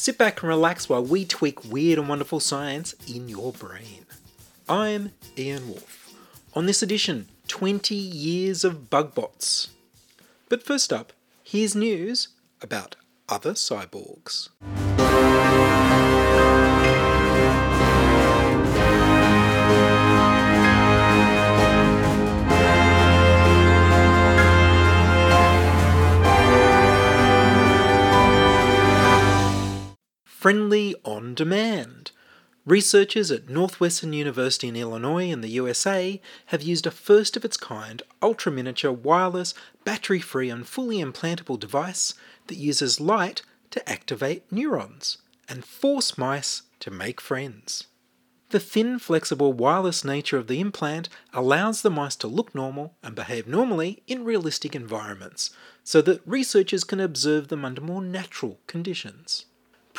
Sit back and relax while we tweak weird and wonderful science in your brain. I'm Ian Wolfe. On this edition, 20 years of bug bots. But first up, here's news about other cyborgs. Friendly on demand. Researchers at Northwestern University in Illinois in the USA have used a first of its kind ultra miniature wireless, battery free, and fully implantable device that uses light to activate neurons and force mice to make friends. The thin, flexible, wireless nature of the implant allows the mice to look normal and behave normally in realistic environments, so that researchers can observe them under more natural conditions.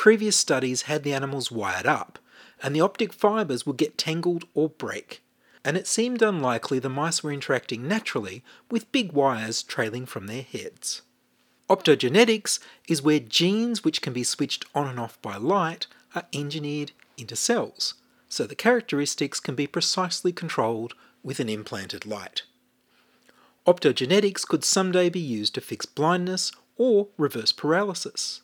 Previous studies had the animals wired up, and the optic fibres would get tangled or break, and it seemed unlikely the mice were interacting naturally with big wires trailing from their heads. Optogenetics is where genes which can be switched on and off by light are engineered into cells, so the characteristics can be precisely controlled with an implanted light. Optogenetics could someday be used to fix blindness or reverse paralysis.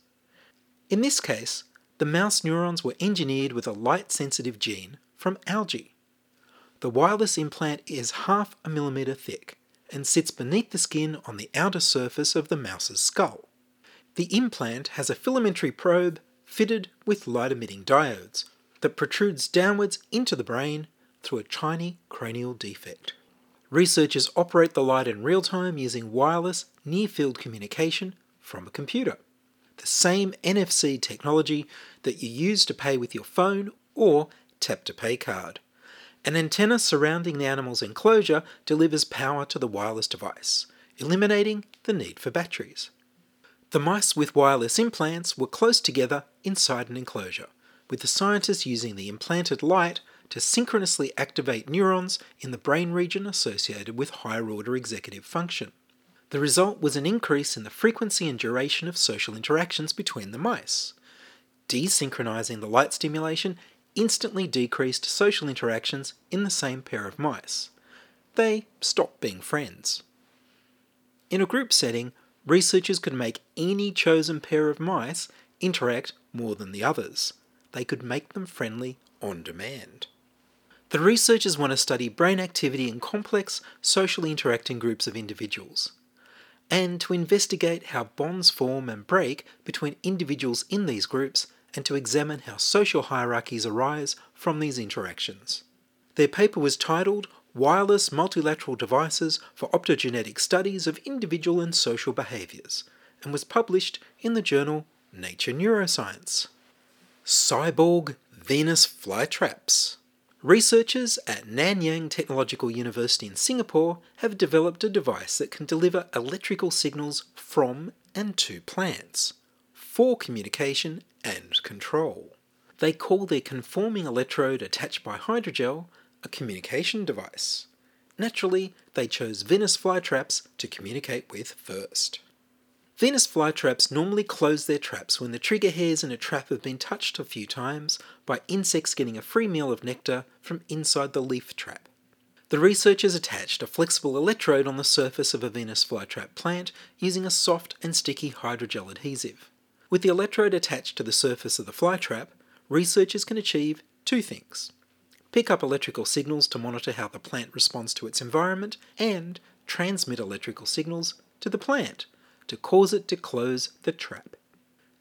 In this case, the mouse neurons were engineered with a light sensitive gene from algae. The wireless implant is half a millimeter thick and sits beneath the skin on the outer surface of the mouse's skull. The implant has a filamentary probe fitted with light emitting diodes that protrudes downwards into the brain through a tiny cranial defect. Researchers operate the light in real time using wireless near field communication from a computer the same NFC technology that you use to pay with your phone or tap to pay card. An antenna surrounding the animal's enclosure delivers power to the wireless device, eliminating the need for batteries. The mice with wireless implants were close together inside an enclosure, with the scientists using the implanted light to synchronously activate neurons in the brain region associated with higher order executive function. The result was an increase in the frequency and duration of social interactions between the mice. Desynchronizing the light stimulation instantly decreased social interactions in the same pair of mice. They stopped being friends. In a group setting, researchers could make any chosen pair of mice interact more than the others. They could make them friendly on demand. The researchers want to study brain activity in complex, socially interacting groups of individuals and to investigate how bonds form and break between individuals in these groups and to examine how social hierarchies arise from these interactions. Their paper was titled Wireless Multilateral Devices for Optogenetic Studies of Individual and Social Behaviours and was published in the journal Nature Neuroscience. Cyborg Venus flytraps. Researchers at Nanyang Technological University in Singapore have developed a device that can deliver electrical signals from and to plants for communication and control. They call their conforming electrode attached by hydrogel a communication device. Naturally, they chose Venus flytraps to communicate with first. Venus flytraps normally close their traps when the trigger hairs in a trap have been touched a few times by insects getting a free meal of nectar from inside the leaf trap. The researchers attached a flexible electrode on the surface of a Venus flytrap plant using a soft and sticky hydrogel adhesive. With the electrode attached to the surface of the flytrap, researchers can achieve two things pick up electrical signals to monitor how the plant responds to its environment, and transmit electrical signals to the plant to cause it to close the trap.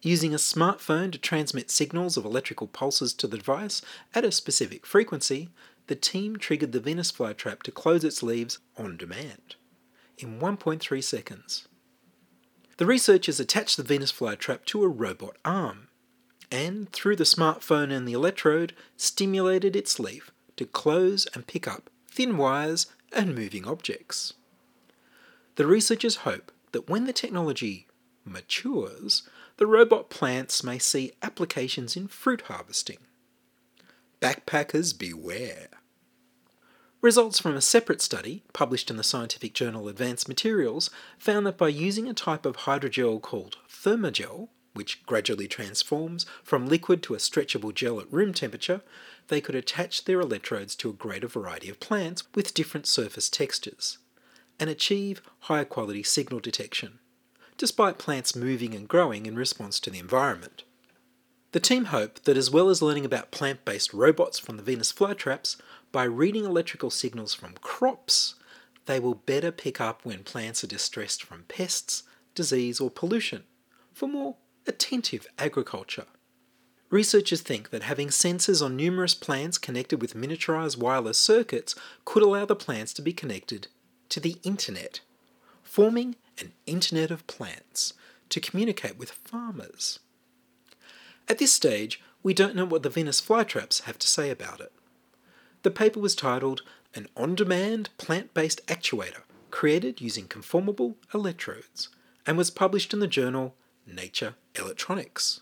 Using a smartphone to transmit signals of electrical pulses to the device at a specific frequency, the team triggered the Venus flytrap to close its leaves on demand in 1.3 seconds. The researchers attached the Venus flytrap to a robot arm. and through the smartphone and the electrode, stimulated its leaf to close and pick up thin wires and moving objects. The researchers hope that when the technology matures, the robot plants may see applications in fruit harvesting. Backpackers beware. Results from a separate study, published in the scientific journal Advanced Materials, found that by using a type of hydrogel called thermogel, which gradually transforms from liquid to a stretchable gel at room temperature, they could attach their electrodes to a greater variety of plants with different surface textures and achieve higher quality signal detection, despite plants moving and growing in response to the environment. The team hope that as well as learning about plant based robots from the Venus flytraps, by reading electrical signals from crops, they will better pick up when plants are distressed from pests, disease, or pollution for more attentive agriculture. Researchers think that having sensors on numerous plants connected with miniaturized wireless circuits could allow the plants to be connected to the internet, forming an internet of plants to communicate with farmers. At this stage, we don't know what the Venus flytraps have to say about it. The paper was titled An On Demand Plant Based Actuator Created Using Conformable Electrodes and was published in the journal Nature Electronics.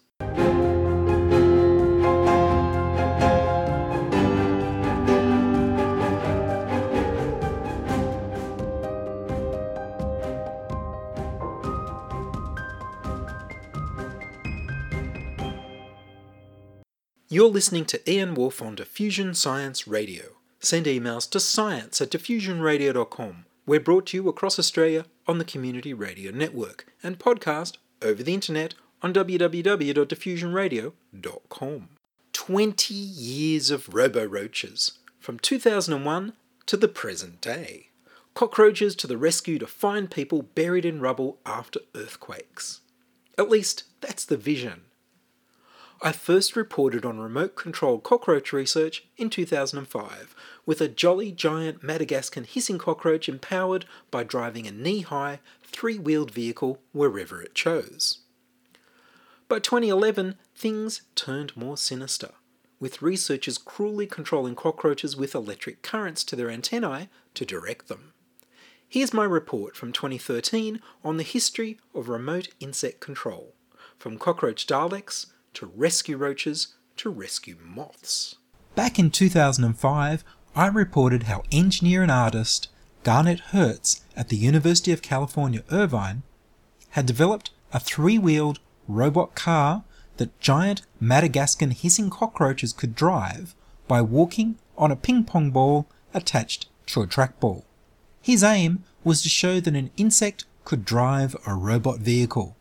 You're listening to Ian Wolfe on Diffusion Science Radio. Send emails to science at diffusionradio.com. We're brought to you across Australia on the Community Radio Network and podcast over the internet on www.diffusionradio.com. 20 years of robo-roaches, from 2001 to the present day. Cockroaches to the rescue to find people buried in rubble after earthquakes. At least, that's the vision. I first reported on remote controlled cockroach research in 2005 with a jolly giant Madagascan hissing cockroach empowered by driving a knee high, three wheeled vehicle wherever it chose. By 2011, things turned more sinister, with researchers cruelly controlling cockroaches with electric currents to their antennae to direct them. Here's my report from 2013 on the history of remote insect control, from cockroach Daleks to rescue roaches to rescue moths. Back in 2005, I reported how engineer and artist Garnet Hertz at the University of California, Irvine had developed a three wheeled robot car that giant Madagascan hissing cockroaches could drive by walking on a ping pong ball attached to a trackball. His aim was to show that an insect could drive a robot vehicle.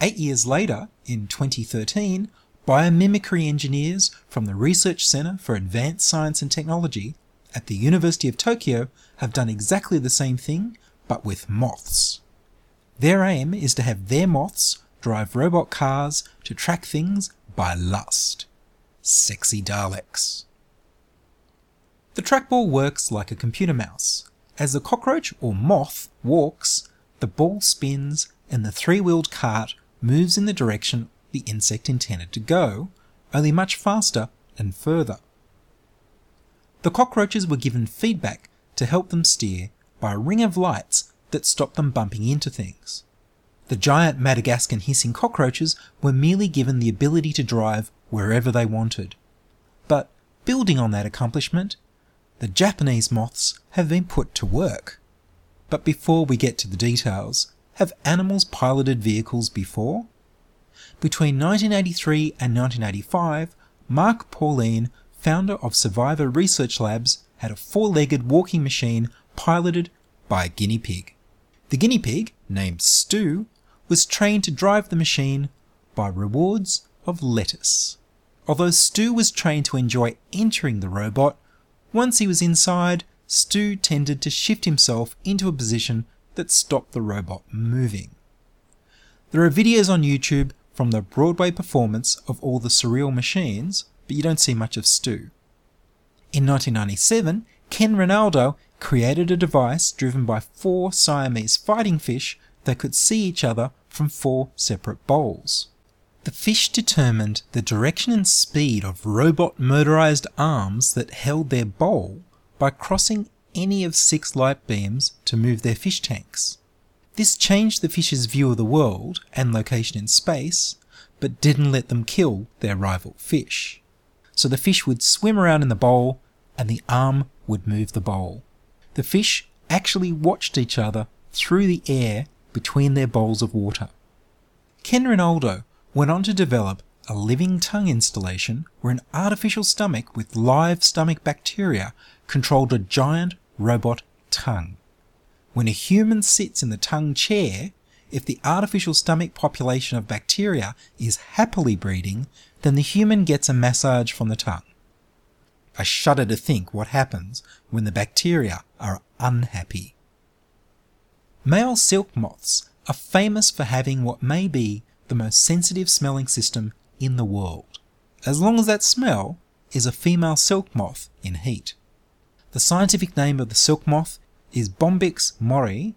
Eight years later, in 2013, biomimicry engineers from the Research Center for Advanced Science and Technology at the University of Tokyo have done exactly the same thing, but with moths. Their aim is to have their moths drive robot cars to track things by lust. Sexy Daleks. The trackball works like a computer mouse. As the cockroach or moth walks, the ball spins and the three wheeled cart moves in the direction the insect intended to go, only much faster and further. The cockroaches were given feedback to help them steer by a ring of lights that stopped them bumping into things. The giant Madagascan hissing cockroaches were merely given the ability to drive wherever they wanted. But building on that accomplishment, the Japanese moths have been put to work. But before we get to the details, have animals piloted vehicles before? Between 1983 and 1985, Mark Pauline, founder of Survival Research Labs, had a four legged walking machine piloted by a guinea pig. The guinea pig, named Stu, was trained to drive the machine by rewards of lettuce. Although Stu was trained to enjoy entering the robot, once he was inside, Stu tended to shift himself into a position that stop the robot moving. There are videos on YouTube from the Broadway performance of all the surreal machines, but you don't see much of Stu. In 1997, Ken Rinaldo created a device driven by four Siamese fighting fish that could see each other from four separate bowls. The fish determined the direction and speed of robot motorized arms that held their bowl by crossing any of six light beams to move their fish tanks. This changed the fish's view of the world and location in space, but didn't let them kill their rival fish. So the fish would swim around in the bowl and the arm would move the bowl. The fish actually watched each other through the air between their bowls of water. Ken Rinaldo went on to develop a living tongue installation where an artificial stomach with live stomach bacteria controlled a giant robot tongue. When a human sits in the tongue chair, if the artificial stomach population of bacteria is happily breeding, then the human gets a massage from the tongue. I shudder to think what happens when the bacteria are unhappy. Male silk moths are famous for having what may be the most sensitive smelling system in the world, as long as that smell is a female silk moth in heat. The scientific name of the silk moth is Bombyx mori,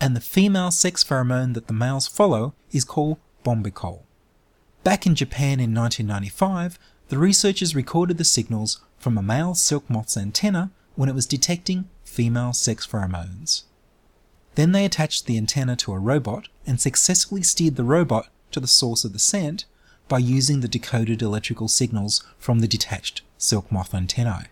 and the female sex pheromone that the males follow is called bombykol. Back in Japan in 1995, the researchers recorded the signals from a male silk moth's antenna when it was detecting female sex pheromones. Then they attached the antenna to a robot and successfully steered the robot to the source of the scent by using the decoded electrical signals from the detached silk moth antennae.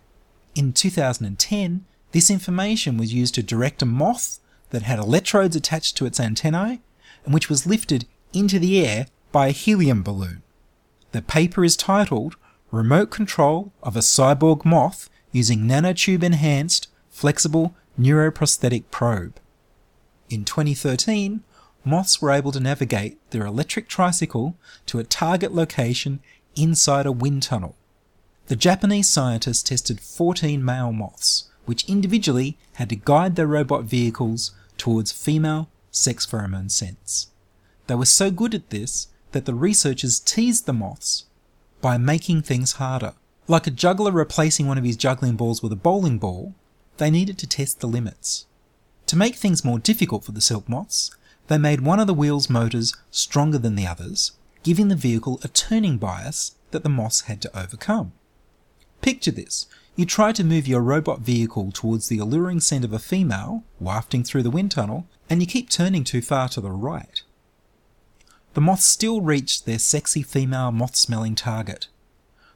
In 2010, this information was used to direct a moth that had electrodes attached to its antennae and which was lifted into the air by a helium balloon. The paper is titled Remote Control of a Cyborg Moth Using Nanotube Enhanced Flexible Neuroprosthetic Probe. In 2013, moths were able to navigate their electric tricycle to a target location inside a wind tunnel. The Japanese scientists tested 14 male moths, which individually had to guide their robot vehicles towards female sex pheromone scents. They were so good at this that the researchers teased the moths by making things harder. Like a juggler replacing one of his juggling balls with a bowling ball, they needed to test the limits. To make things more difficult for the silk moths, they made one of the wheel's motors stronger than the others, giving the vehicle a turning bias that the moths had to overcome. Picture this. You try to move your robot vehicle towards the alluring scent of a female wafting through the wind tunnel, and you keep turning too far to the right. The moths still reach their sexy female moth smelling target.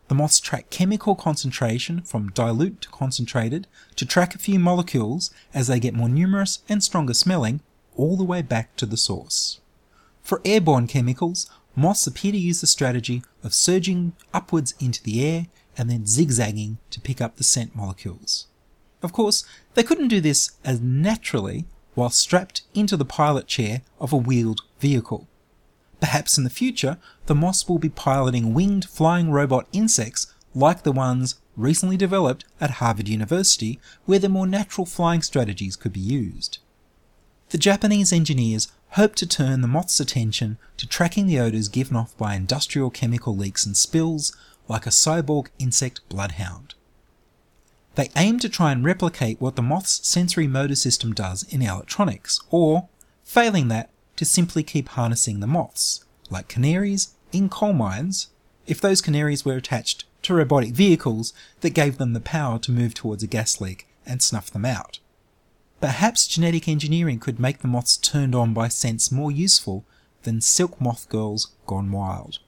The moths track chemical concentration from dilute to concentrated to track a few molecules as they get more numerous and stronger smelling all the way back to the source. For airborne chemicals, moths appear to use the strategy of surging upwards into the air and then zigzagging to pick up the scent molecules. Of course, they couldn't do this as naturally while strapped into the pilot chair of a wheeled vehicle. Perhaps in the future, the moths will be piloting winged flying robot insects like the ones recently developed at Harvard University, where the more natural flying strategies could be used. The Japanese engineers hope to turn the moth's attention to tracking the odours given off by industrial chemical leaks and spills like a cyborg insect bloodhound. They aim to try and replicate what the moth's sensory motor system does in electronics, or, failing that, to simply keep harnessing the moths, like canaries in coal mines, if those canaries were attached to robotic vehicles that gave them the power to move towards a gas leak and snuff them out. Perhaps genetic engineering could make the moths turned on by scents more useful than silk moth girls gone wild.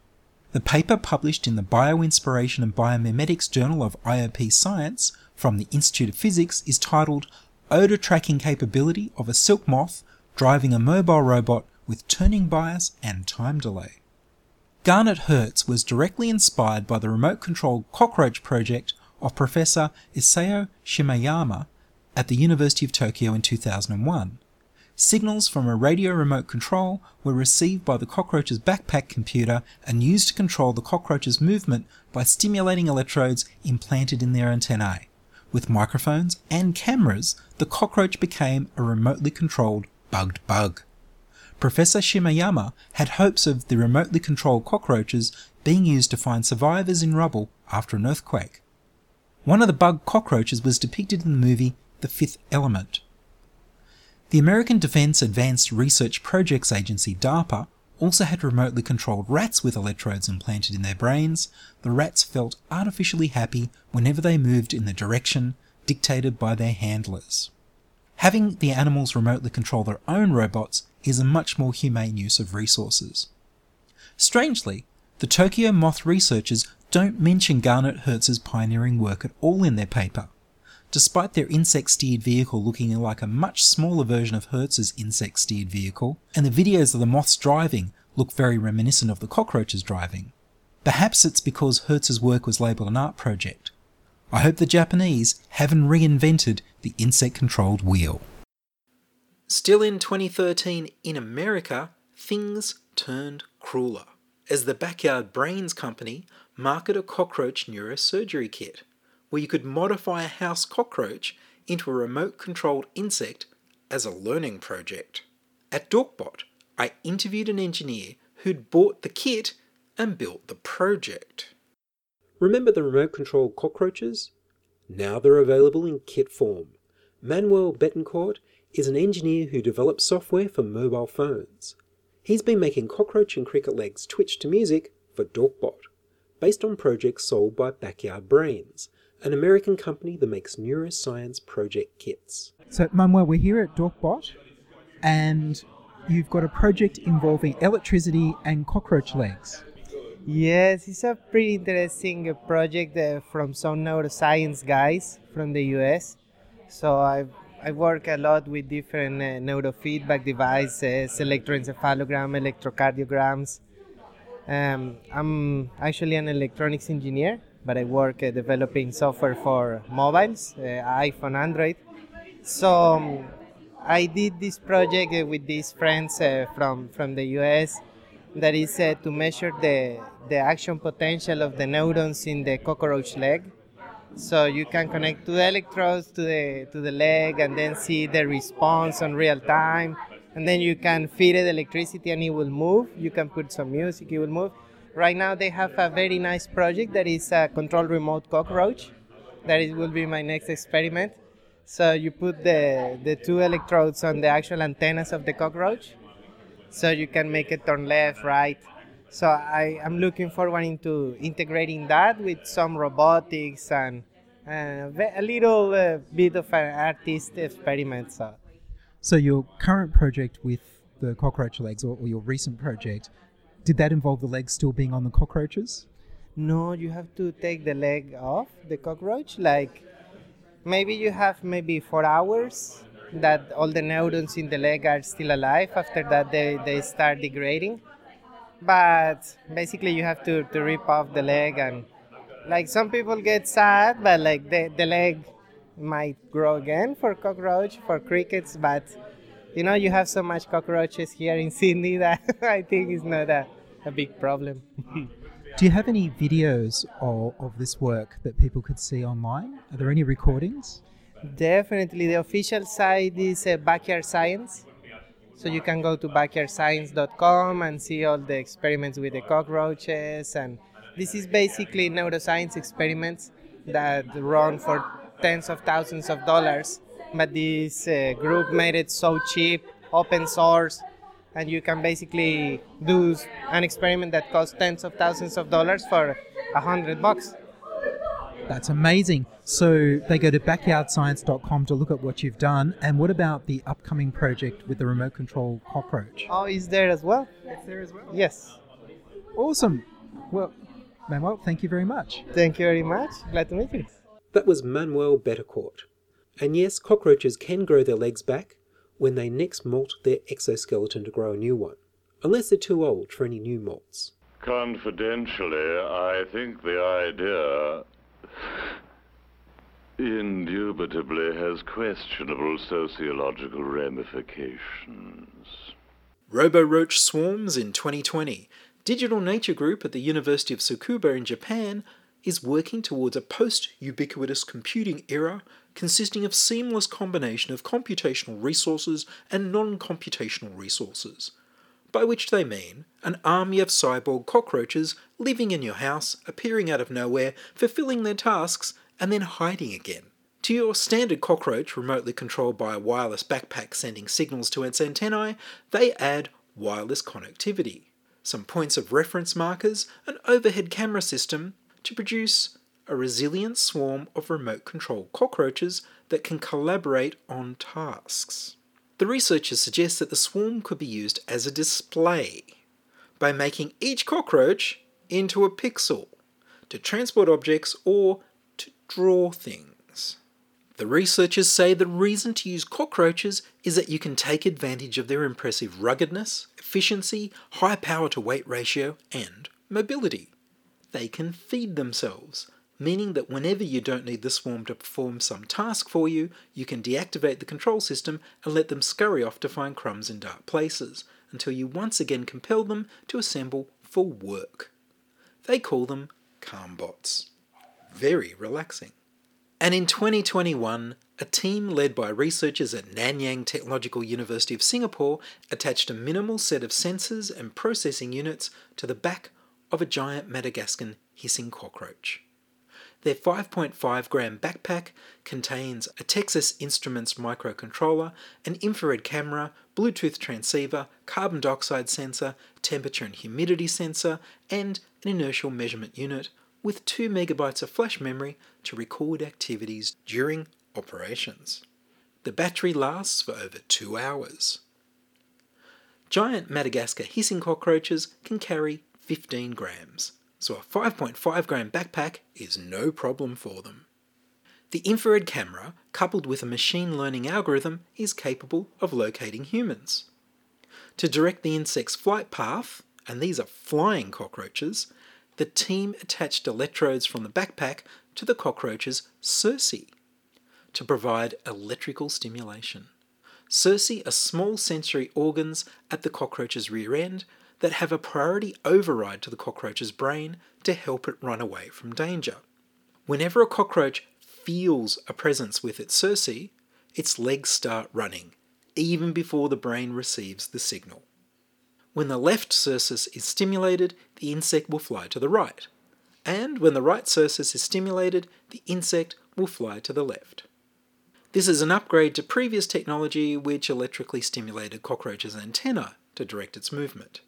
The paper published in the Bioinspiration and Biomimetics Journal of IOP Science from the Institute of Physics is titled Odor Tracking Capability of a Silk Moth Driving a Mobile Robot with Turning Bias and Time Delay. Garnet Hertz was directly inspired by the remote controlled cockroach project of Professor Isao Shimoyama at the University of Tokyo in 2001. Signals from a radio remote control were received by the cockroach's backpack computer and used to control the cockroach's movement by stimulating electrodes implanted in their antennae. With microphones and cameras, the cockroach became a remotely controlled bugged bug. Professor Shimoyama had hopes of the remotely controlled cockroaches being used to find survivors in rubble after an earthquake. One of the bug cockroaches was depicted in the movie The Fifth Element. The American Defense Advanced Research Projects Agency, DARPA, also had remotely controlled rats with electrodes implanted in their brains, the rats felt artificially happy whenever they moved in the direction dictated by their handlers. Having the animals remotely control their own robots is a much more humane use of resources. Strangely, the Tokyo Moth researchers don't mention Garnet Hertz's pioneering work at all in their paper, despite their insect steered vehicle looking like a much smaller version of Hertz's insect steered vehicle, and the videos of the moths driving look very reminiscent of the cockroaches driving. Perhaps it's because Hertz's work was labelled an art project. I hope the Japanese haven't reinvented the insect controlled wheel. Still in 2013, in America, things turned crueler as the Backyard Brains Company marketed a cockroach neurosurgery kit where you could modify a house cockroach into a remote controlled insect as a learning project. At Dorkbot, I interviewed an engineer who'd bought the kit and built the project. Remember the remote controlled cockroaches? Now they're available in kit form. Manuel Betancourt is an engineer who develops software for mobile phones. He's been making cockroach and cricket legs twitch to music for Dorkbot, based on projects sold by Backyard Brains, an American company that makes neuroscience project kits. So, Manuel, we're here at Dorkbot, and you've got a project involving electricity and cockroach legs. Yes, it's a pretty interesting uh, project uh, from some neuroscience guys from the US. So I I work a lot with different uh, neurofeedback devices, electroencephalogram, electrocardiograms. Um, I'm actually an electronics engineer, but I work uh, developing software for mobiles, uh, iPhone, Android. So um, I did this project uh, with these friends uh, from from the US that is uh, to measure the the action potential of the neurons in the cockroach leg. So you can connect two electrodes to the to the leg and then see the response on real time. And then you can feed it electricity and it will move. You can put some music, it will move. Right now they have a very nice project that is a control remote cockroach. That is, will be my next experiment. So you put the, the two electrodes on the actual antennas of the cockroach. So you can make it turn left, right. So I am looking forward into integrating that with some robotics and uh, a little uh, bit of an artist experiment. So. So your current project with the cockroach legs, or, or your recent project, did that involve the legs still being on the cockroaches? No, you have to take the leg off the cockroach. Like maybe you have maybe four hours that all the neurons in the leg are still alive. After that, they, they start degrading. But basically, you have to, to rip off the leg and like some people get sad, but like the, the leg might grow again for cockroach, for crickets, but you know, you have so much cockroaches here in Sydney that I think it's not a, a big problem. Do you have any videos of, of this work that people could see online? Are there any recordings? Definitely. The official site is uh, Backyard Science. So you can go to backyardscience.com and see all the experiments with the cockroaches. And this is basically neuroscience experiments that run for tens of thousands of dollars. But this uh, group made it so cheap, open source, and you can basically do an experiment that costs tens of thousands of dollars for a hundred bucks. That's amazing. So they go to backyardscience.com to look at what you've done. And what about the upcoming project with the remote control cockroach? Oh, is there as well? It's there as well. Yes. Awesome. Well, Manuel, thank you very much. Thank you very much. Glad to meet you. That was Manuel Betancourt. And yes, cockroaches can grow their legs back when they next molt their exoskeleton to grow a new one, unless they're too old for any new molts. Confidentially, I think the idea indubitably has questionable sociological ramifications. Roboroach swarms in 2020. Digital Nature Group at the University of Tsukuba in Japan is working towards a post ubiquitous computing era consisting of seamless combination of computational resources and non-computational resources, by which they mean an army of cyborg cockroaches living in your house, appearing out of nowhere, fulfilling their tasks, and then hiding again. To your standard cockroach, remotely controlled by a wireless backpack sending signals to its antennae, they add wireless connectivity. some points of reference markers, an overhead camera system to produce a resilient swarm of remote control cockroaches that can collaborate on tasks. The researchers suggest that the swarm could be used as a display by making each cockroach into a pixel to transport objects or to draw things. The researchers say the reason to use cockroaches is that you can take advantage of their impressive ruggedness, efficiency, high power to weight ratio, and mobility. They can feed themselves, meaning that whenever you don't need the swarm to perform some task for you, you can deactivate the control system and let them scurry off to find crumbs in dark places, until you once again compel them to assemble for work. They call them calm bots. Very relaxing. And in 2021, a team led by researchers at Nanyang Technological University of Singapore attached a minimal set of sensors and processing units to the back of a giant Madagascan hissing cockroach. Their 5.5 gram backpack contains a Texas Instruments microcontroller, an infrared camera, Bluetooth transceiver, carbon dioxide sensor, temperature and humidity sensor, and an inertial measurement unit with 2 megabytes of flash memory to record activities during operations. The battery lasts for over 2 hours. Giant Madagascar hissing cockroaches can carry 15 grams, so a 5.5 gram backpack is no problem for them. The infrared camera, coupled with a machine learning algorithm, is capable of locating humans. To direct the insect's flight path, and these are flying cockroaches, the team attached electrodes from the backpack to the cockroach's cerci to provide electrical stimulation. Cerci are small sensory organs at the cockroach's rear end that have a priority override to the cockroach's brain to help it run away from danger. Whenever a cockroach feels a presence with its cerci, its legs start running, even before the brain receives the signal. When the left cercis is stimulated, the insect will fly to the right. And when the right cercis is stimulated, the insect will fly to the left. This is an upgrade to previous technology which electrically stimulated cockroaches' antenna to direct its movement.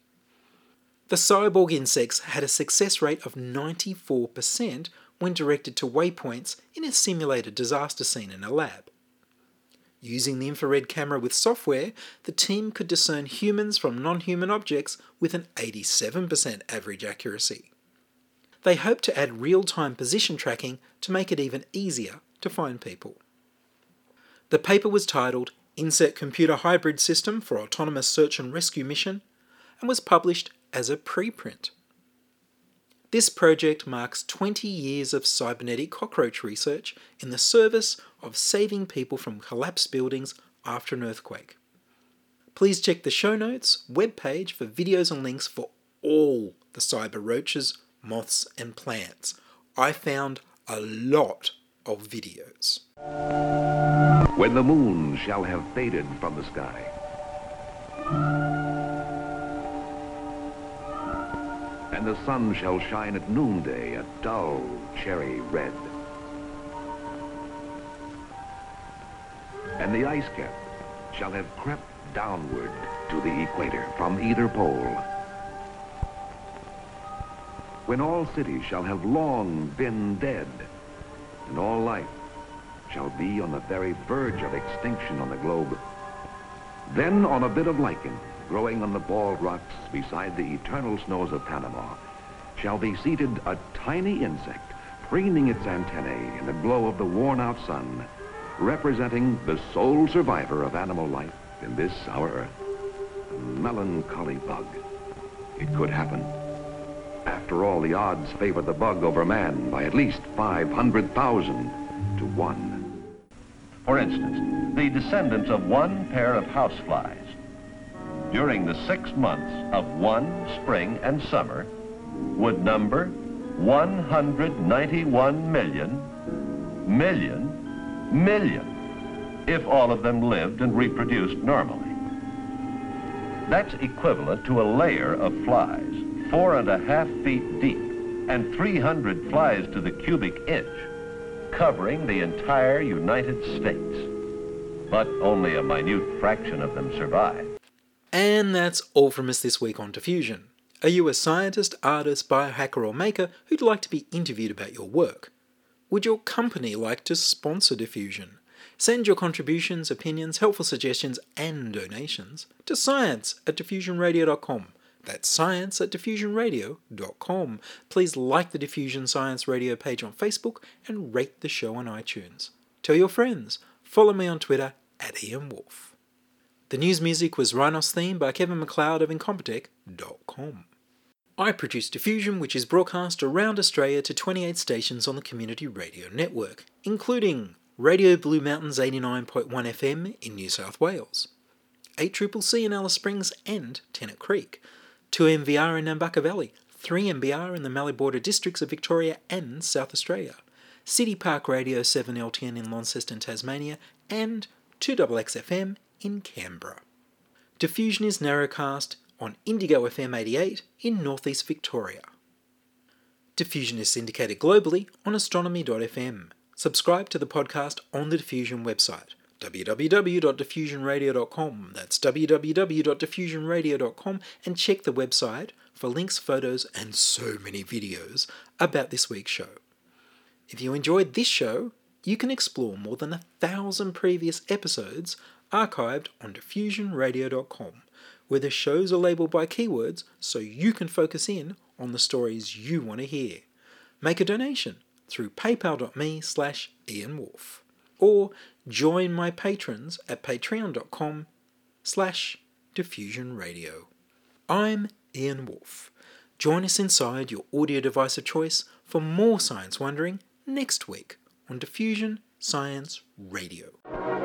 The cyborg insects had a success rate of 94% when directed to waypoints in a simulated disaster scene in a lab. Using the infrared camera with software, the team could discern humans from non human objects with an 87% average accuracy. They hope to add real time position tracking to make it even easier to find people. The paper was titled Insect Computer Hybrid System for Autonomous Search and Rescue Mission and was published as a preprint. This project marks 20 years of cybernetic cockroach research in the service of saving people from collapsed buildings after an earthquake. Please check the show notes webpage for videos and links for all the cyber roaches, moths, and plants. I found a lot of videos. When the moon shall have faded from the sky. And the sun shall shine at noonday a dull cherry red. And the ice cap shall have crept downward to the equator from either pole. When all cities shall have long been dead, and all life shall be on the very verge of extinction on the globe. Then on a bit of lichen growing on the bald rocks beside the eternal snows of Panama shall be seated a tiny insect preening its antennae in the glow of the worn-out sun, representing the sole survivor of animal life in this our earth, a melancholy bug. It could happen. After all, the odds favor the bug over man by at least 500,000 to 1. For instance, the descendants of one pair of houseflies during the six months of one spring and summer would number 191 million, million, million, if all of them lived and reproduced normally. That's equivalent to a layer of flies, four and a half feet deep, and 300 flies to the cubic inch, covering the entire United States. But only a minute fraction of them survive. And that's all from us this week on Diffusion. Are you a scientist, artist, biohacker, or maker who'd like to be interviewed about your work? Would your company like to sponsor Diffusion? Send your contributions, opinions, helpful suggestions, and donations to science at diffusionradio.com. That's science at diffusionradio.com. Please like the Diffusion Science Radio page on Facebook and rate the show on iTunes. Tell your friends. Follow me on Twitter at Ian Wolfe. The news music was Rhinos theme by Kevin MacLeod of Incompetech.com. I produce Diffusion, which is broadcast around Australia to 28 stations on the Community Radio Network, including Radio Blue Mountains 89.1 FM in New South Wales, 8CCC in Alice Springs and Tennant Creek, 2MVR in Nambucca Valley, 3MBR in the Mallee Border districts of Victoria and South Australia, City Park Radio 7LTN in Launceston, Tasmania, and 2XXFM in Canberra. Diffusion is narrowcast on Indigo FM 88 in northeast Victoria. Diffusion is syndicated globally on astronomy.fm. Subscribe to the podcast on the Diffusion website www.diffusionradio.com. That's www.diffusionradio.com and check the website for links, photos, and so many videos about this week's show. If you enjoyed this show, you can explore more than a thousand previous episodes archived on diffusionradio.com, where the shows are labeled by keywords so you can focus in on the stories you want to hear. Make a donation through paypal.me slash ianwolf or join my patrons at patreon.com slash diffusionradio. I'm Ian Wolfe. Join us inside your audio device of choice for more science wondering next week on Diffusion Science Radio.